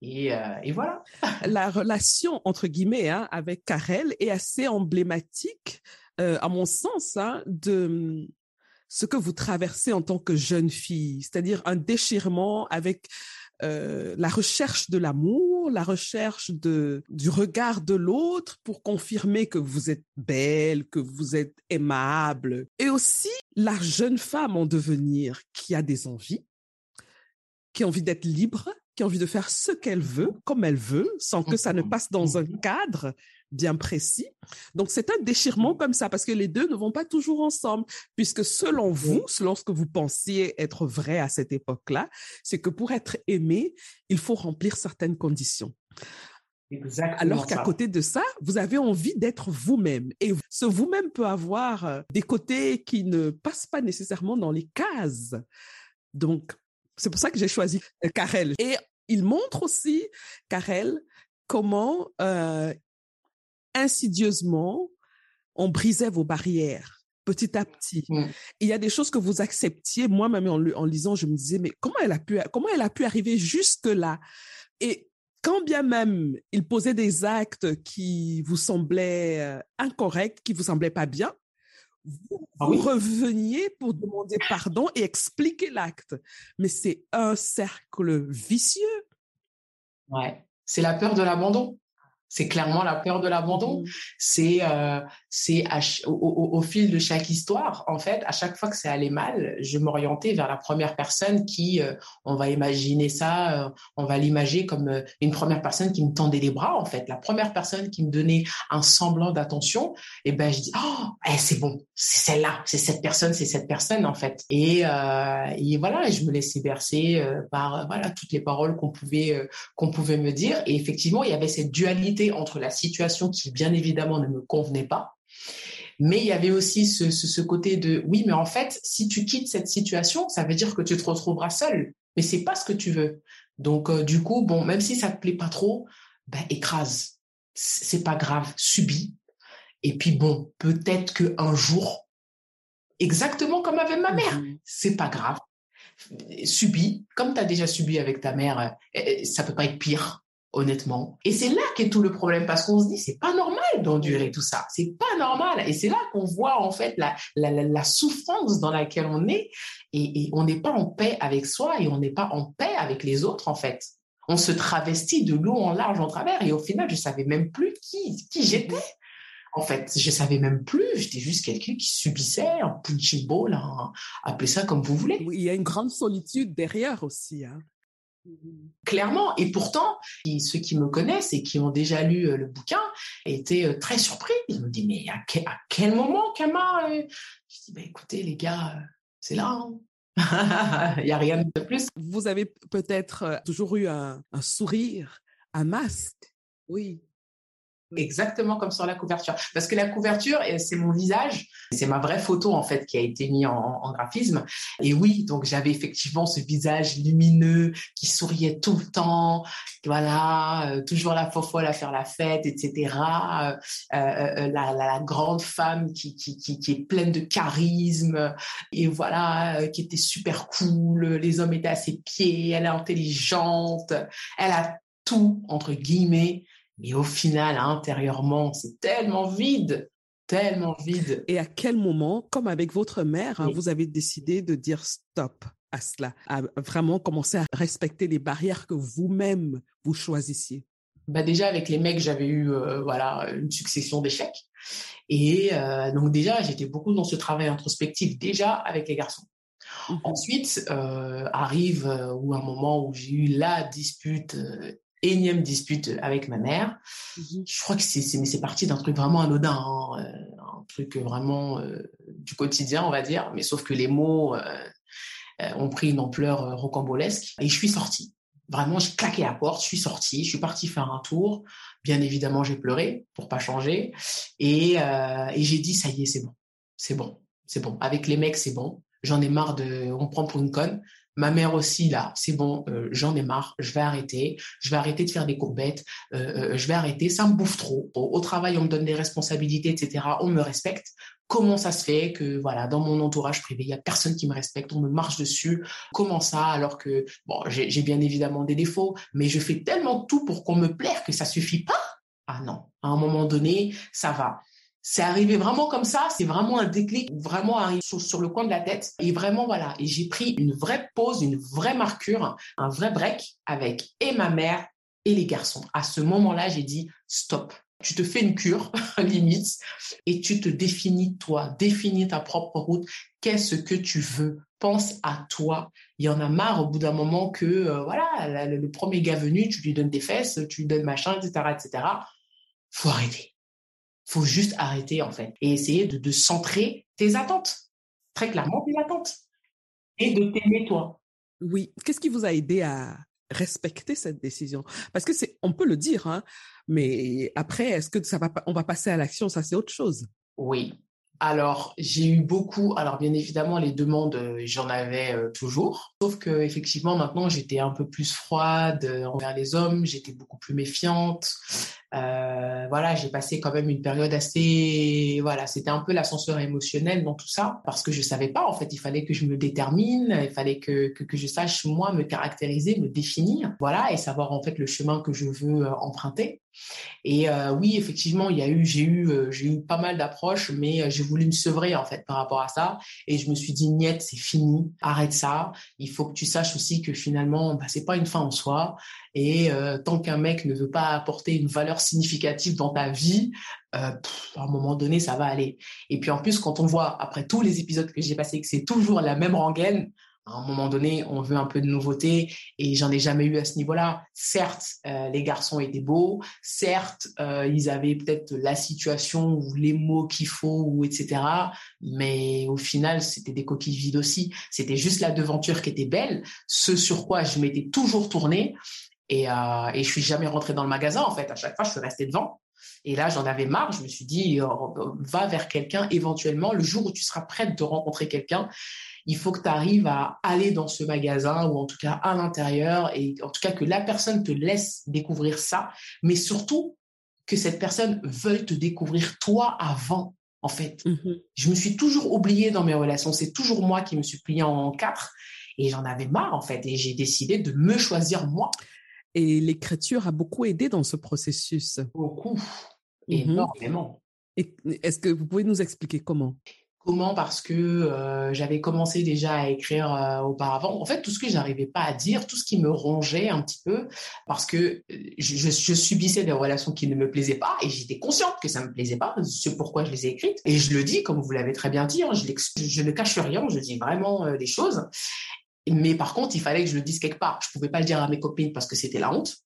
Et, euh, voilà. la relation, entre guillemets, hein, avec Karel est assez emblématique, à mon sens, hein, de ce que vous traversez en tant que jeune fille, c'est-à-dire un déchirement avec euh, la recherche de l'amour, la recherche de, du regard de l'autre pour confirmer que vous êtes belle, que vous êtes aimable. Et aussi la jeune femme en devenir qui a des envies, qui a envie d'être libre, qui a envie de faire ce qu'elle veut, comme elle veut, sans que ça ne passe dans un cadre bien précis. Donc, c'est un déchirement comme ça parce que les deux ne vont pas toujours ensemble, puisque selon vous, selon ce que vous pensiez être vrai à cette époque-là, c'est que pour être aimé, il faut remplir certaines conditions. Exactement Alors qu'à côté de ça, vous avez envie d'être vous-même. Et ce vous-même peut avoir euh, des côtés qui ne passent pas nécessairement dans les cases. Donc, c'est pour ça que j'ai choisi euh, Karel. Et il montre aussi, Karel, comment euh, insidieusement, on brisait vos barrières petit à petit. Mmh. Il y a des choses que vous acceptiez. Moi-même, en, lisant, je me disais, mais comment elle a pu, comment elle a pu arriver jusque là? Et quand bien même il posait des actes qui vous semblaient euh, incorrects, qui vous semblaient pas bien, vous, ah reveniez pour demander pardon et expliquer l'acte. Mais c'est un cercle vicieux. Ouais, c'est la peur de l'abandon. C'est clairement la peur de l'abandon. Mmh. C'est euh, c'est au, fil de chaque histoire, en fait, à chaque fois que ça allait mal, je m'orientais vers la première personne qui, euh, on va imaginer ça, euh, on va l'imaginer comme euh, une première personne qui me tendait les bras, en fait, la première personne qui me donnait un semblant d'attention. Et eh ben je dis, oh, eh, c'est bon, c'est celle-là, c'est cette personne, c'est cette personne, en fait. Et, et voilà, je me laissais bercer par voilà toutes les paroles qu'on pouvait qu'on pouvait me dire. Et effectivement, il y avait cette dualité entre la situation qui, bien évidemment, ne me convenait pas, mais il y avait aussi ce, côté de oui, mais en fait, si tu quittes cette situation, ça veut dire que tu te retrouveras seul. Mais c'est pas ce que tu veux. Donc, euh, du coup, bon, même si ça te plaît pas trop, ben, écrase. C'est pas grave, subis. Et puis bon, peut-être que un jour, exactement comme avec ma mère, mmh c'est pas grave. Subis, comme tu as déjà subi avec ta mère, eh, eh, ça peut pas être pire honnêtement. Et c'est là qu'est tout le problème parce qu'on se dit c'est pas normal d'endurer tout ça, c'est pas normal. Et c'est là qu'on voit en fait la, la, la, souffrance dans laquelle on est et, on n'est pas en paix avec soi et on n'est pas en paix avec les autres en fait. On se travestit de l'eau en large en travers et au final je savais même plus qui qui j'étais. En fait, je savais même plus. J'étais juste quelqu'un qui subissait un punching ball, appelez ça comme vous voulez. Il y a une grande solitude derrière aussi. Hein. Clairement. Et pourtant, ceux qui me connaissent et qui ont déjà lu euh, le bouquin étaient euh, très surpris. Ils me disent, mais à quel, moment, Kama euh? Je dis, bah, écoutez, les gars, c'est là. Hein. Il n'y a rien de plus. Vous avez peut-être toujours eu un sourire, un masque? Oui, exactement comme sur la couverture. Parce que la couverture, c'est mon visage, c'est ma vraie photo en fait qui a été mise en, graphisme. Et oui, donc j'avais effectivement ce visage lumineux qui souriait tout le temps, voilà, euh, toujours la fofolle à faire la fête, etc. Euh, euh, la, grande femme qui, est pleine de charisme et voilà, qui était super cool. Les hommes étaient à ses pieds, elle est intelligente, elle a tout entre guillemets mais au final, intérieurement, c'est tellement vide, tellement vide. Et à quel moment, comme avec votre mère, hein, vous avez décidé de dire stop à cela, à vraiment commencer à respecter les barrières que vous-même vous choisissiez? Bah déjà avec les mecs j'avais eu euh, voilà une succession d'échecs. Et euh, donc déjà j'étais beaucoup dans ce travail introspectif déjà avec les garçons. Mmh. Ensuite, euh, arrive ou un moment où j'ai eu la dispute énième dispute avec ma mère. Mhm. Je crois que c'est mais c'est parti d'un truc vraiment anodin, hein, euh, un truc vraiment euh, du quotidien, on va dire. Mais sauf que les mots, euh, ont pris une ampleur rocambolesque et je suis sortie. Vraiment, j'ai claqué la porte, je suis sortie, je suis partie faire un tour. Bien évidemment, j'ai pleuré pour pas changer et, et j'ai dit ça y est, c'est bon, c'est bon, c'est bon. Avec les mecs, c'est bon. J'en ai marre de, on prend pour une conne. Ma mère aussi, là, c'est bon, euh, j'en ai marre, je vais arrêter, je vais arrêter de faire des courbettes, euh, euh, je vais arrêter, ça me bouffe trop. Au, travail, on me donne des responsabilités, etc. On me respecte. Comment ça se fait que, voilà, dans mon entourage privé, il y a personne qui me respecte, on me marche dessus? Comment ça Alors que, bon, j'ai bien évidemment des défauts, mais je fais tellement tout pour qu'on me plaire que ça suffit pas? Ah non, à un moment donné, ça va. C'est arrivé vraiment comme ça, c'est vraiment un déclic, vraiment arrivé sur, le coin de la tête. Et vraiment, voilà, et j'ai pris une vraie pause, une vraie marquure, un vrai break avec et ma mère et les garçons. À ce moment-là, j'ai dit stop. Tu te fais une cure, limite, et tu te définis toi, définis ta propre route. Qu'est-ce que tu veux? Pense à toi. Il y en a marre au bout d'un moment que, euh, voilà, le, le premier gars venu, tu lui donnes des fesses, tu lui donnes machin, etc., etc. Faut arrêter faut juste arrêter en fait et essayer de, centrer tes attentes, très clairement tes attentes, et de t'aimer toi. Oui. Qu'est-ce qui vous a aidé à respecter cette décision? Parce que c'est, on peut le dire, hein, mais après, est-ce que ça va, on va passer à l'action? Ça, c'est autre chose. Oui. Alors, j'ai eu beaucoup. Alors, bien évidemment, les demandes, euh, j'en avais euh, toujours. Sauf que, effectivement, maintenant, j'étais un peu plus froide euh, envers les hommes. J'étais beaucoup plus méfiante. Euh, voilà, j'ai passé quand même une période assez, voilà, c'était un peu l'ascenseur émotionnel dans tout ça, parce que je savais pas, en fait, il fallait que je me détermine, il fallait que, que, que je sache, moi, me caractériser, me définir, voilà, et savoir, en fait, le chemin que je veux euh, emprunter. Et euh, oui, effectivement, il y a eu, j'ai eu, euh, j'ai eu pas mal d'approches, mais j'ai voulu me sevrer en fait par rapport à ça. Et je me suis dit, niet, c'est fini, arrête ça. Il faut que tu saches aussi que finalement, bah, c'est pas une fin en soi. Et euh, tant qu'un mec ne veut pas apporter une valeur significative dans ta vie, euh, à un moment donné, ça va aller. Et puis en plus, quand on voit après tous les épisodes que j'ai passés que c'est toujours la même rengaine, à un moment donné, on veut un peu de nouveauté et j'en ai jamais eu à ce niveau-là. Certes, euh, les garçons étaient beaux, certes, euh, ils avaient peut-être la situation ou les mots qu'il faut ou etc. Mais au final, c'était des coquilles vides aussi. C'était juste la devanture qui était belle, ce sur quoi je m'étais toujours tournée et, euh, et je suis jamais rentrée dans le magasin, en fait. À chaque fois, je suis restée devant. Et là, j'en avais marre. Je me suis dit, oh, va vers quelqu'un éventuellement. Le jour où tu seras prête de rencontrer quelqu'un, il faut que tu arrives à aller dans ce magasin ou en tout cas à l'intérieur et en tout cas que la personne te laisse découvrir ça, mais surtout que cette personne veuille te découvrir toi avant. En fait, mmh je me suis toujours oubliée dans mes relations. C'est toujours moi qui me suis pliée en quatre et j'en avais marre en fait. Et j'ai décidé de me choisir moi. Et l'écriture a beaucoup aidé dans ce processus. Beaucoup, mmh énormément. Est-ce que vous pouvez nous expliquer comment? Comment? Parce que euh, j'avais commencé déjà à écrire euh, auparavant. En fait, tout ce que j'arrivais pas à dire, tout ce qui me rongeait un petit peu, parce que euh, je, je, subissais des relations qui ne me plaisaient pas et j'étais consciente que ça me plaisait pas. C'est pourquoi je les ai écrites. Et je le dis, comme vous l'avez très bien dit, hein, je, je, ne cache rien, je dis vraiment des choses. Mais par contre, il fallait que je le dise quelque part. Je pouvais pas le dire à mes copines parce que c'était la honte.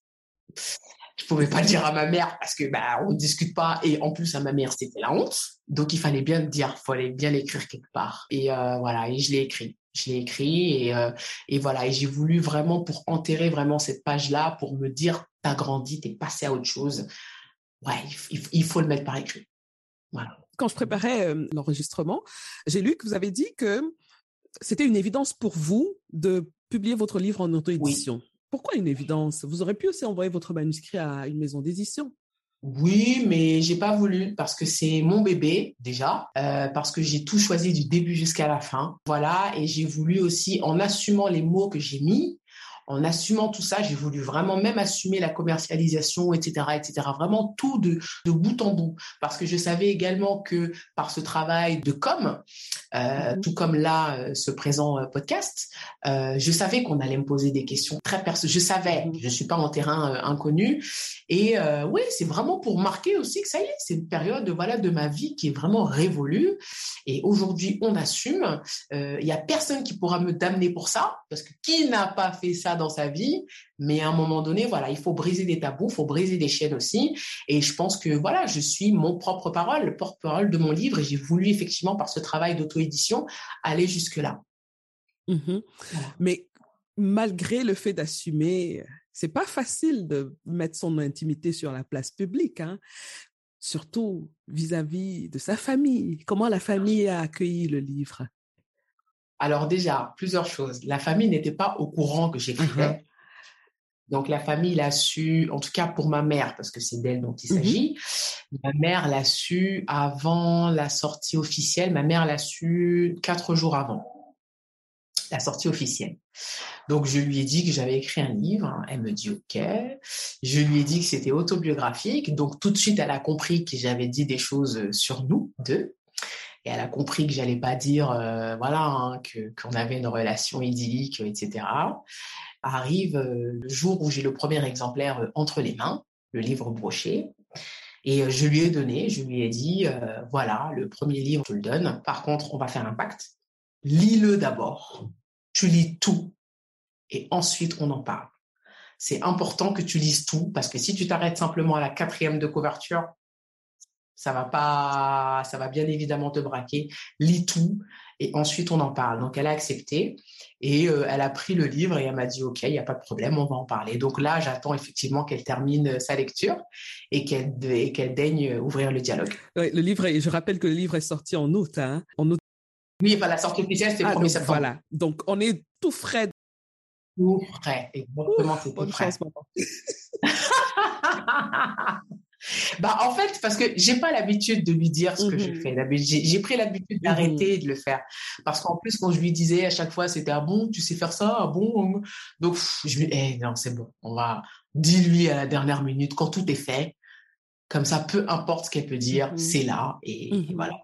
Je pouvais pas le dire à ma mère parce que bah on discute pas et en plus à ma mère c'était la honte. Donc il fallait bien le dire, il fallait bien l'écrire quelque part. Et euh, voilà, et je l'ai écrit. Je l'ai écrit et, euh, et voilà, et j'ai voulu vraiment pour enterrer vraiment cette page-là, pour me dire t'as grandi, t'es passé à autre chose. Ouais, il, faut le mettre par écrit. Quand je préparais euh, l'enregistrement, j'ai lu que vous avez dit que c'était une évidence pour vous de publier votre livre en auto-édition? Pourquoi une évidence? Vous aurez pu aussi envoyer votre manuscrit à une maison d'édition. Oui, mais j'ai pas voulu parce que c'est mon bébé déjà, euh, parce que j'ai tout choisi du début jusqu'à la fin. Voilà, et j'ai voulu aussi, en assumant les mots que j'ai mis, en assumant tout ça, j'ai voulu vraiment même assumer la commercialisation, etc., etc. Vraiment tout de, de bout en bout, parce que je savais également que par ce travail de com, euh, mm-hmm. tout comme là euh, ce présent euh, podcast, je savais qu'on allait me poser des questions très personnelles. Je savais, mm-hmm. je suis pas en terrain inconnu, et oui, c'est vraiment pour marquer aussi que ça y est, c'est une période voilà de ma vie qui est vraiment révolue, et aujourd'hui on assume. Il y a personne qui pourra me damner pour ça, parce que qui n'a pas fait ça dans sa vie, mais à un moment donné, voilà, il faut briser des tabous, il faut briser des chaînes aussi. Et je pense que voilà, je suis mon propre parole, le porte-parole de mon livre, et j'ai voulu effectivement par ce travail d'auto-édition aller jusque là. Mmh Mais malgré le fait d'assumer, c'est pas facile de mettre son intimité sur la place publique, hein? surtout vis-à-vis de sa famille. Comment la famille a accueilli le livre? Alors déjà, plusieurs choses. La famille n'était pas au courant que j'écrivais. Mmh Donc la famille l'a su, en tout cas pour ma mère, parce que c'est d'elle dont il mmh s'agit. Ma mère l'a su avant la sortie officielle. Ma mère l'a su quatre jours avant la sortie officielle. Donc je lui ai dit que j'avais écrit un livre, elle me dit OK. Je lui ai dit que c'était autobiographique, donc tout de suite elle a compris que j'avais dit des choses sur nous deux. Et elle a compris que j'allais pas dire euh, voilà hein, que qu'on avait une relation idyllique, etc. Arrive euh, le jour où j'ai le premier exemplaire euh, entre les mains, le livre broché. Et je lui ai donné, je lui ai dit, voilà, le premier livre, je le donne. Par contre, on va faire un pacte lis-le d'abord. Tu lis tout et ensuite on en parle. C'est important que tu lises tout parce que si tu t'arrêtes simplement à la quatrième de couverture, ça va pas, ça va bien évidemment te braquer. Lis tout et ensuite on en parle. Donc elle a accepté et euh, elle a pris le livre et elle m'a dit ok, il n'y a pas de problème, on va en parler. Donc là, j'attends effectivement qu'elle termine sa lecture et qu'elle qu'elle daigne ouvrir le dialogue. le livre, je rappelle que le livre est sorti en août, hein, en août oui, enfin, la sortie officielle, c'était le 1er ah, septembre. Voilà. Donc, on est tout frais. Tout frais, exactement, c'est tout frais. bah, en fait, parce que j'ai pas l'habitude de lui dire ce que je mm-hmm. fais. J'ai pris l'habitude d'arrêter mm-hmm. de le faire. Parce qu'en plus, quand je lui disais à chaque fois, c'était ah bon, tu sais faire ça, ah bon? Donc, je lui eh non, c'est bon, on va, dis-lui à la dernière minute quand tout est fait. Comme ça, peu importe ce qu'elle peut dire, mm-hmm. c'est là. Et, et voilà,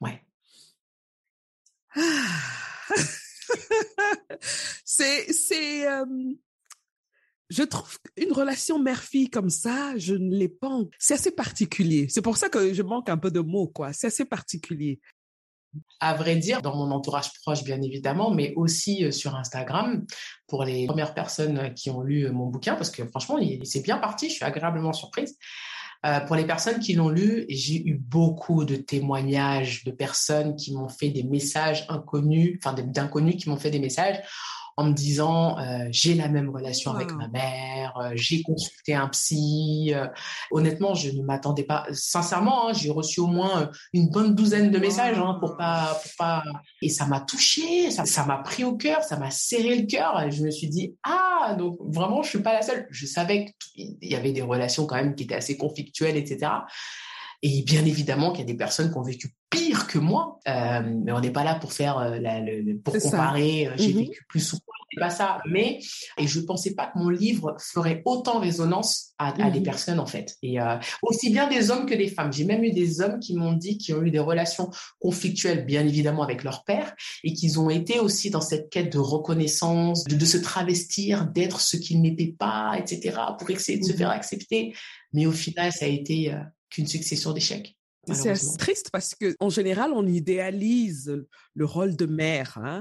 ouais. c'est, c'est, euh, je trouve une relation mère-fille comme ça, je ne l'ai pas. C'est assez particulier. C'est pour ça que je manque un peu de mots, quoi. C'est assez particulier. À vrai dire, dans mon entourage proche, bien évidemment, mais aussi euh, sur Instagram, pour les premières personnes qui ont lu mon bouquin, parce que franchement, c'est bien parti, je suis agréablement surprise. Euh, pour les personnes qui l'ont lu, j'ai eu beaucoup de témoignages de personnes qui m'ont fait des messages inconnus, enfin d'inconnus qui m'ont fait des messages en me disant euh, j'ai la même relation avec ma mère, euh, j'ai consulté un psy. Euh, honnêtement, je ne m'attendais pas. Sincèrement, hein, j'ai reçu au moins une bonne douzaine de messages hein, pour pas, pour pas. Et ça m'a touché, ça, m'a pris au cœur, ça m'a serré le cœur. Et je me suis dit ah donc vraiment je suis pas la seule. Je savais qu'il y avait des relations quand même qui étaient assez conflictuelles, etc. Et bien évidemment qu'il y a des personnes qui ont vécu pire que moi, euh, mais on n'est pas là pour faire euh, la, le, pour comparer. Euh, j'ai mmh vécu plus souvent, c'est pas ça. Mais et je pensais pas que mon livre ferait autant résonance à, à des mmh personnes en fait, et euh, aussi bien des hommes que des femmes. J'ai même eu des hommes qui m'ont dit qu'ils ont eu des relations conflictuelles, bien évidemment avec leur père, et qu'ils ont été aussi dans cette quête de reconnaissance, de, de se travestir, d'être ce qu'ils n'étaient pas, etc., pour essayer de se mmh faire accepter. Mais au final, ça a été qu'une succession d'échecs. C'est triste parce que en général, on idéalise le rôle de mère. Hein?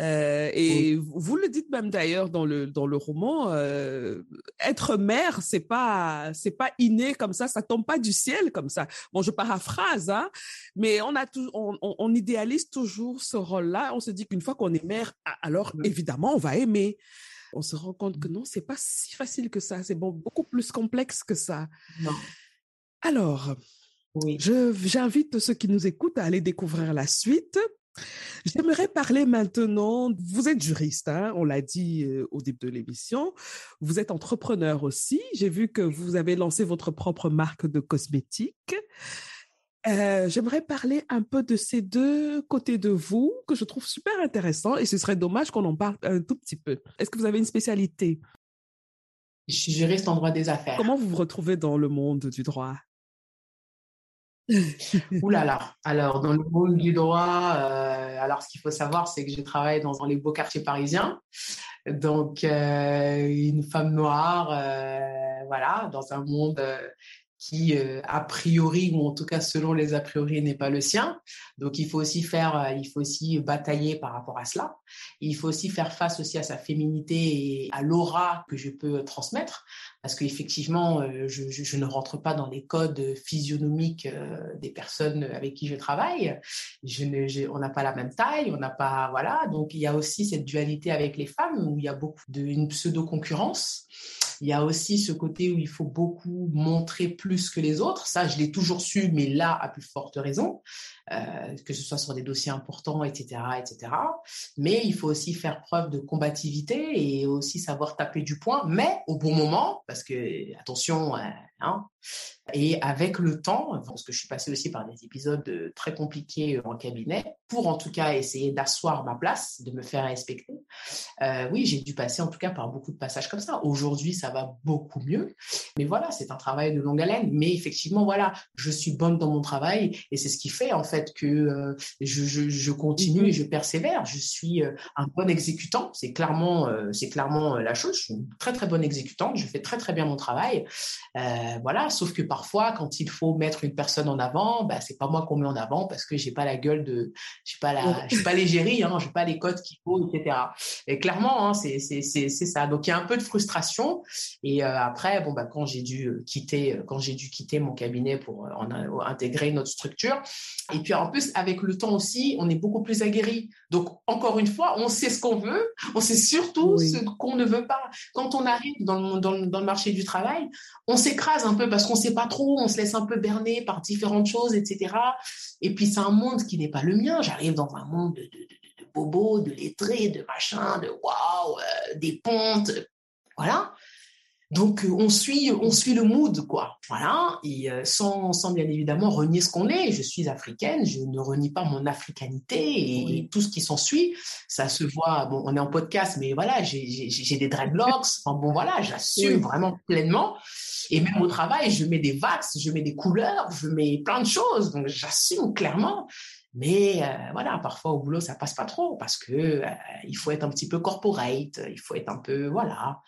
Euh, et vous le dites même d'ailleurs dans le dans le roman, euh, être mère, c'est pas c'est pas inné comme ça, ça tombe pas du ciel comme ça. Bon, je paraphrase, hein, mais on a tout, on, on, idéalise toujours ce rôle-là. On se dit qu'une fois qu'on est mère, alors évidemment, on va aimer on se rend compte que mmh. non, c'est pas si facile que ça. C'est bon, beaucoup plus complexe que ça. Non. Alors, j'invite ceux qui nous écoutent à aller découvrir la suite. J'aimerais parler maintenant, vous êtes juriste, hein, on l'a dit euh, au début de l'émission, vous êtes entrepreneur aussi, j'ai vu que vous avez lancé votre propre marque de cosmétiques. Euh, j'aimerais parler un peu de ces deux côtés de vous que je trouve super intéressant et ce serait dommage qu'on en parle un tout petit peu. Est-ce que vous avez une spécialité? Je suis juriste en droit des affaires. Comment vous vous retrouvez dans le monde du droit? Ouh là là. Alors, dans le monde du droit, euh, alors ce qu'il faut savoir, c'est que je travaille dans, les beaux quartiers parisiens. Donc, euh, une femme noire, euh, voilà, dans un monde qui a priori ou en tout cas selon les a priori n'est pas le sien. Donc il faut aussi faire, il faut aussi batailler par rapport à cela. Il faut aussi faire face aussi à sa féminité et à l'aura que je peux transmettre parce qu'effectivement, je, je, ne rentre pas dans les codes physionomiques des personnes avec qui je travaille. On n'a pas la même taille, on n'a pas, voilà. Donc il y a aussi cette dualité avec les femmes où il y a beaucoup d'une pseudo concurrence. Il y a aussi ce côté où il faut beaucoup montrer plus que les autres. Ça, je l'ai toujours su, mais là, à plus forte raison, euh, que ce soit sur des dossiers importants, etc., etc. Mais il faut aussi faire preuve de combativité et aussi savoir taper du poing, mais au bon moment, parce que attention, euh, hein, et avec le temps, parce que je suis passée aussi par des épisodes très compliqués en cabinet, pour en tout cas essayer d'asseoir ma place, de me faire respecter. Euh, oui, j'ai dû passer en tout cas par beaucoup de passages comme ça. Aujourd'hui, ça va beaucoup mieux. Mais voilà, c'est un travail de longue haleine. Mais effectivement, voilà, je suis bonne dans mon travail et c'est ce qui fait en fait que euh, je, je, je, continue et je persévère. Je suis euh, un bon exécutant. C'est clairement, euh, c'est clairement la chose. Je suis une très très bonne exécutante. Je fais très très bien mon travail. voilà, sauf que parfois, quand il faut mettre une personne en avant, bah, c'est pas moi qu'on met en avant parce que j'ai pas la gueule de, j'ai pas la, j'ai pas l'égérie, hein, j'ai pas les codes qu'il faut, etc. Et clairement, hein, c'est, c'est, c'est, ça. Donc il y a un peu de frustration. Et après, bon, bah, quand j'ai dû quitter, quand j'ai dû quitter mon cabinet pour en, intégrer notre structure. Et puis en plus, avec le temps aussi, on est beaucoup plus aguerri. Donc encore une fois, on sait ce qu'on veut, on sait surtout ce qu'on ne veut pas. Quand on arrive dans le, dans le, dans le marché du travail, on s'écrase un peu parce qu'on sait pas trop, on se laisse un peu berner par différentes choses, etc. Et puis c'est un monde qui n'est pas le mien. J'arrive dans un monde de, de, de, de bobos, de lettrés, de machin, de waouh, euh, des pontes, voilà. Donc euh, on suit, on suit le mood, quoi. Voilà. Et euh, sans, sans bien évidemment renier ce qu'on est. Je suis africaine, je ne renie pas mon africanité et, et tout ce qui s'ensuit. Ça se voit. Bon, on est en podcast, mais voilà, j'ai des dreadlocks. Enfin bon, voilà, j'assume oui. vraiment pleinement. Et même au travail, je mets des vax, je mets des couleurs, je mets plein de choses. Donc j'assume clairement. Mais euh, voilà, parfois au boulot, ça passe pas trop parce que euh, il faut être un petit peu corporate, il faut être un peu voilà.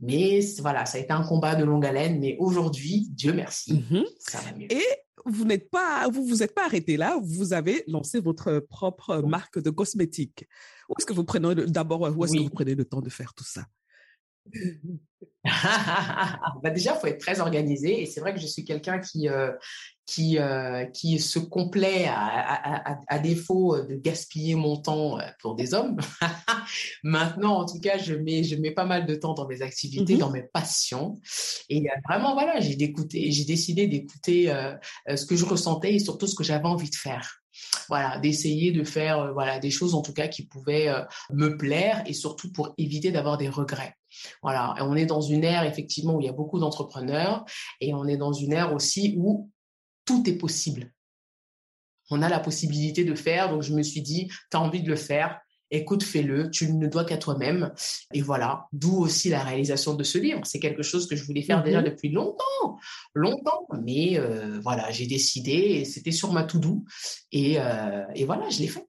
Mais voilà, ça a été un combat de longue haleine. Mais aujourd'hui, Dieu merci, mm -hmm. ça va mieux. Et vous n'êtes pas, vous vous êtes pas arrêté là. Vous avez lancé votre propre marque de cosmétiques. Où est-ce que vous prenez d'abord Où est-ce oui. que vous prenez le temps de faire tout ça? bah déjà, faut être très organisé. Et c'est vrai que je suis quelqu'un qui euh, qui euh, qui se complaît à, à, à, à, défaut de gaspiller mon temps euh, pour des hommes. Maintenant, en tout cas, je mets je mets pas mal de temps dans mes activités, mm -hmm. dans mes passions. Et vraiment, voilà, j'ai d'écouter, j'ai décidé d'écouter euh, ce que je ressentais et surtout ce que j'avais envie de faire voilà, d'essayer de faire euh, voilà des choses en tout cas qui pouvaient euh, me plaire et surtout pour éviter d'avoir des regrets. Voilà, et on est dans une ère effectivement où il y a beaucoup d'entrepreneurs et on est dans une ère aussi où tout est possible. On a la possibilité de faire, donc je me suis dit, tu as envie de le faire, écoute, fais-le, tu ne dois qu'à toi-même. Et voilà, d'où aussi la réalisation de ce livre. C'est quelque chose que je voulais faire mmh. déjà depuis longtemps, longtemps, mais euh, voilà, j'ai décidé, et c'était sur ma to-do, et, euh, et voilà, je l'ai fait.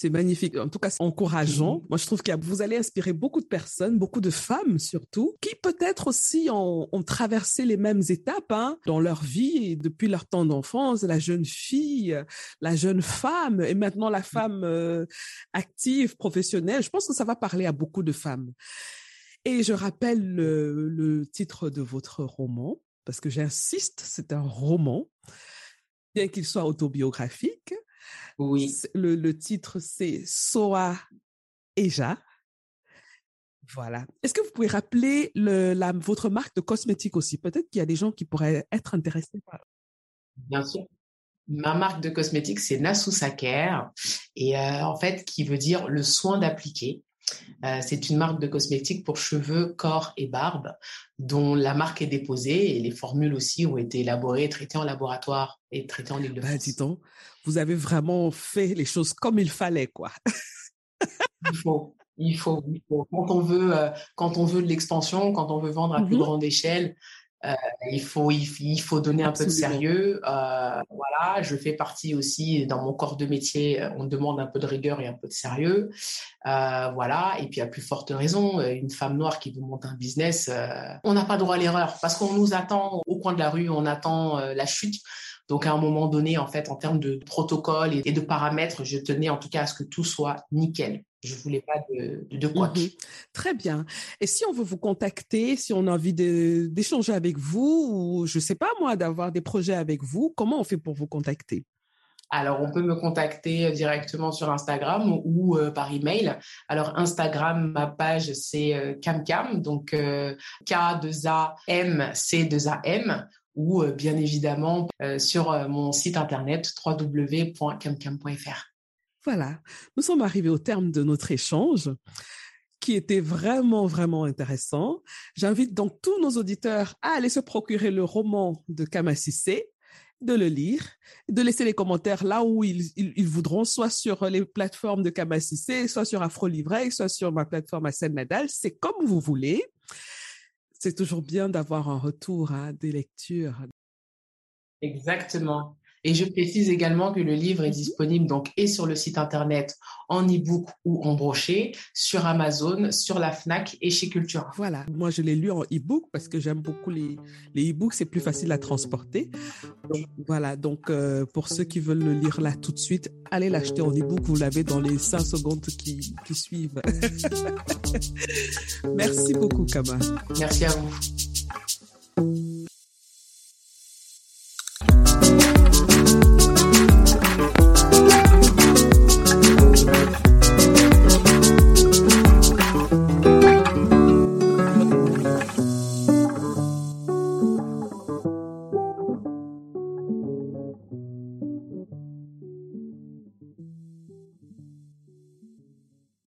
C'est magnifique. En tout cas, c'est encourageant. Moi, je trouve que vous allez inspirer beaucoup de personnes, beaucoup de femmes surtout, qui peut-être aussi ont, ont, traversé les mêmes étapes hein, dans leur vie depuis leur temps d'enfance. La jeune fille, la jeune femme et maintenant la femme euh, active, professionnelle. Je pense que ça va parler à beaucoup de femmes. Et je rappelle le, le titre de votre roman, parce que j'insiste, c'est un roman, bien qu'il soit autobiographique. Oui. Le, le titre, c'est Soa Eja. Voilà. Est-ce que vous pouvez rappeler le, la, votre marque de cosmétiques aussi? Peut-être qu'il y a des gens qui pourraient être intéressés par. Bien sûr. Ma marque de cosmétiques, c'est Nasu Saker, et euh, en fait, qui veut dire le soin d'appliquer. Euh, c'est une marque de cosmétiques pour cheveux, corps et barbe, dont la marque est déposée et les formules aussi ont été élaborées, traitées en laboratoire et traitées en Ile-de-France. Ben, dis donc, vous avez vraiment fait les choses comme il fallait, quoi. il faut, il faut, il faut. Quand on veut, euh, quand on veut de l'expansion, quand on veut vendre à plus grande échelle, Euh, il faut il, faut donner un peu de sérieux. Euh, voilà, je fais partie aussi dans mon corps de métier. On demande un peu de rigueur et un peu de sérieux. Euh, voilà, et puis à plus forte raison, une femme noire qui veut monter un business, on n'a pas droit à l'erreur parce qu'on nous attend au coin de la rue, on attend la chute. Donc à un moment donné, en fait, en termes de protocole et de paramètres, je tenais en tout cas à ce que tout soit nickel. Je voulais pas de, de, quoi. Mhm. Très bien. Et si on veut vous contacter, si on a envie d'échanger avec vous, ou je sais pas moi, d'avoir des projets avec vous, comment on fait pour vous contacter? Alors, on peut me contacter directement sur Instagram ou euh, par email. Alors, Instagram, ma page, c'est CamCam, euh, donc euh, K2AM, C2AM, ou bien évidemment sur mon site internet www.camcam.fr. Voilà, nous sommes arrivés au terme de notre échange qui était vraiment, vraiment intéressant. J'invite donc tous nos auditeurs à aller se procurer le roman de Kamassissé, de le lire, de laisser les commentaires là où ils, voudront, soit sur les plateformes de Kamassissé, soit sur Afro Livret, soit sur ma plateforme Seine Nadal. C'est comme vous voulez. C'est toujours bien d'avoir un retour hein, des lectures. Exactement. Et je précise également que le livre est mhm. disponible donc et sur le site internet en e-book ou en brochet, sur Amazon, sur la Fnac et chez Cultura. Voilà, moi je l'ai lu en e-book parce que j'aime beaucoup les les e-books, c'est plus facile à transporter. Donc voilà, donc euh, pour ceux qui veulent le lire là tout de suite, allez l'acheter en e-book, vous l'avez dans les cinq secondes qui qui suivent. Merci beaucoup Kama. Merci à vous.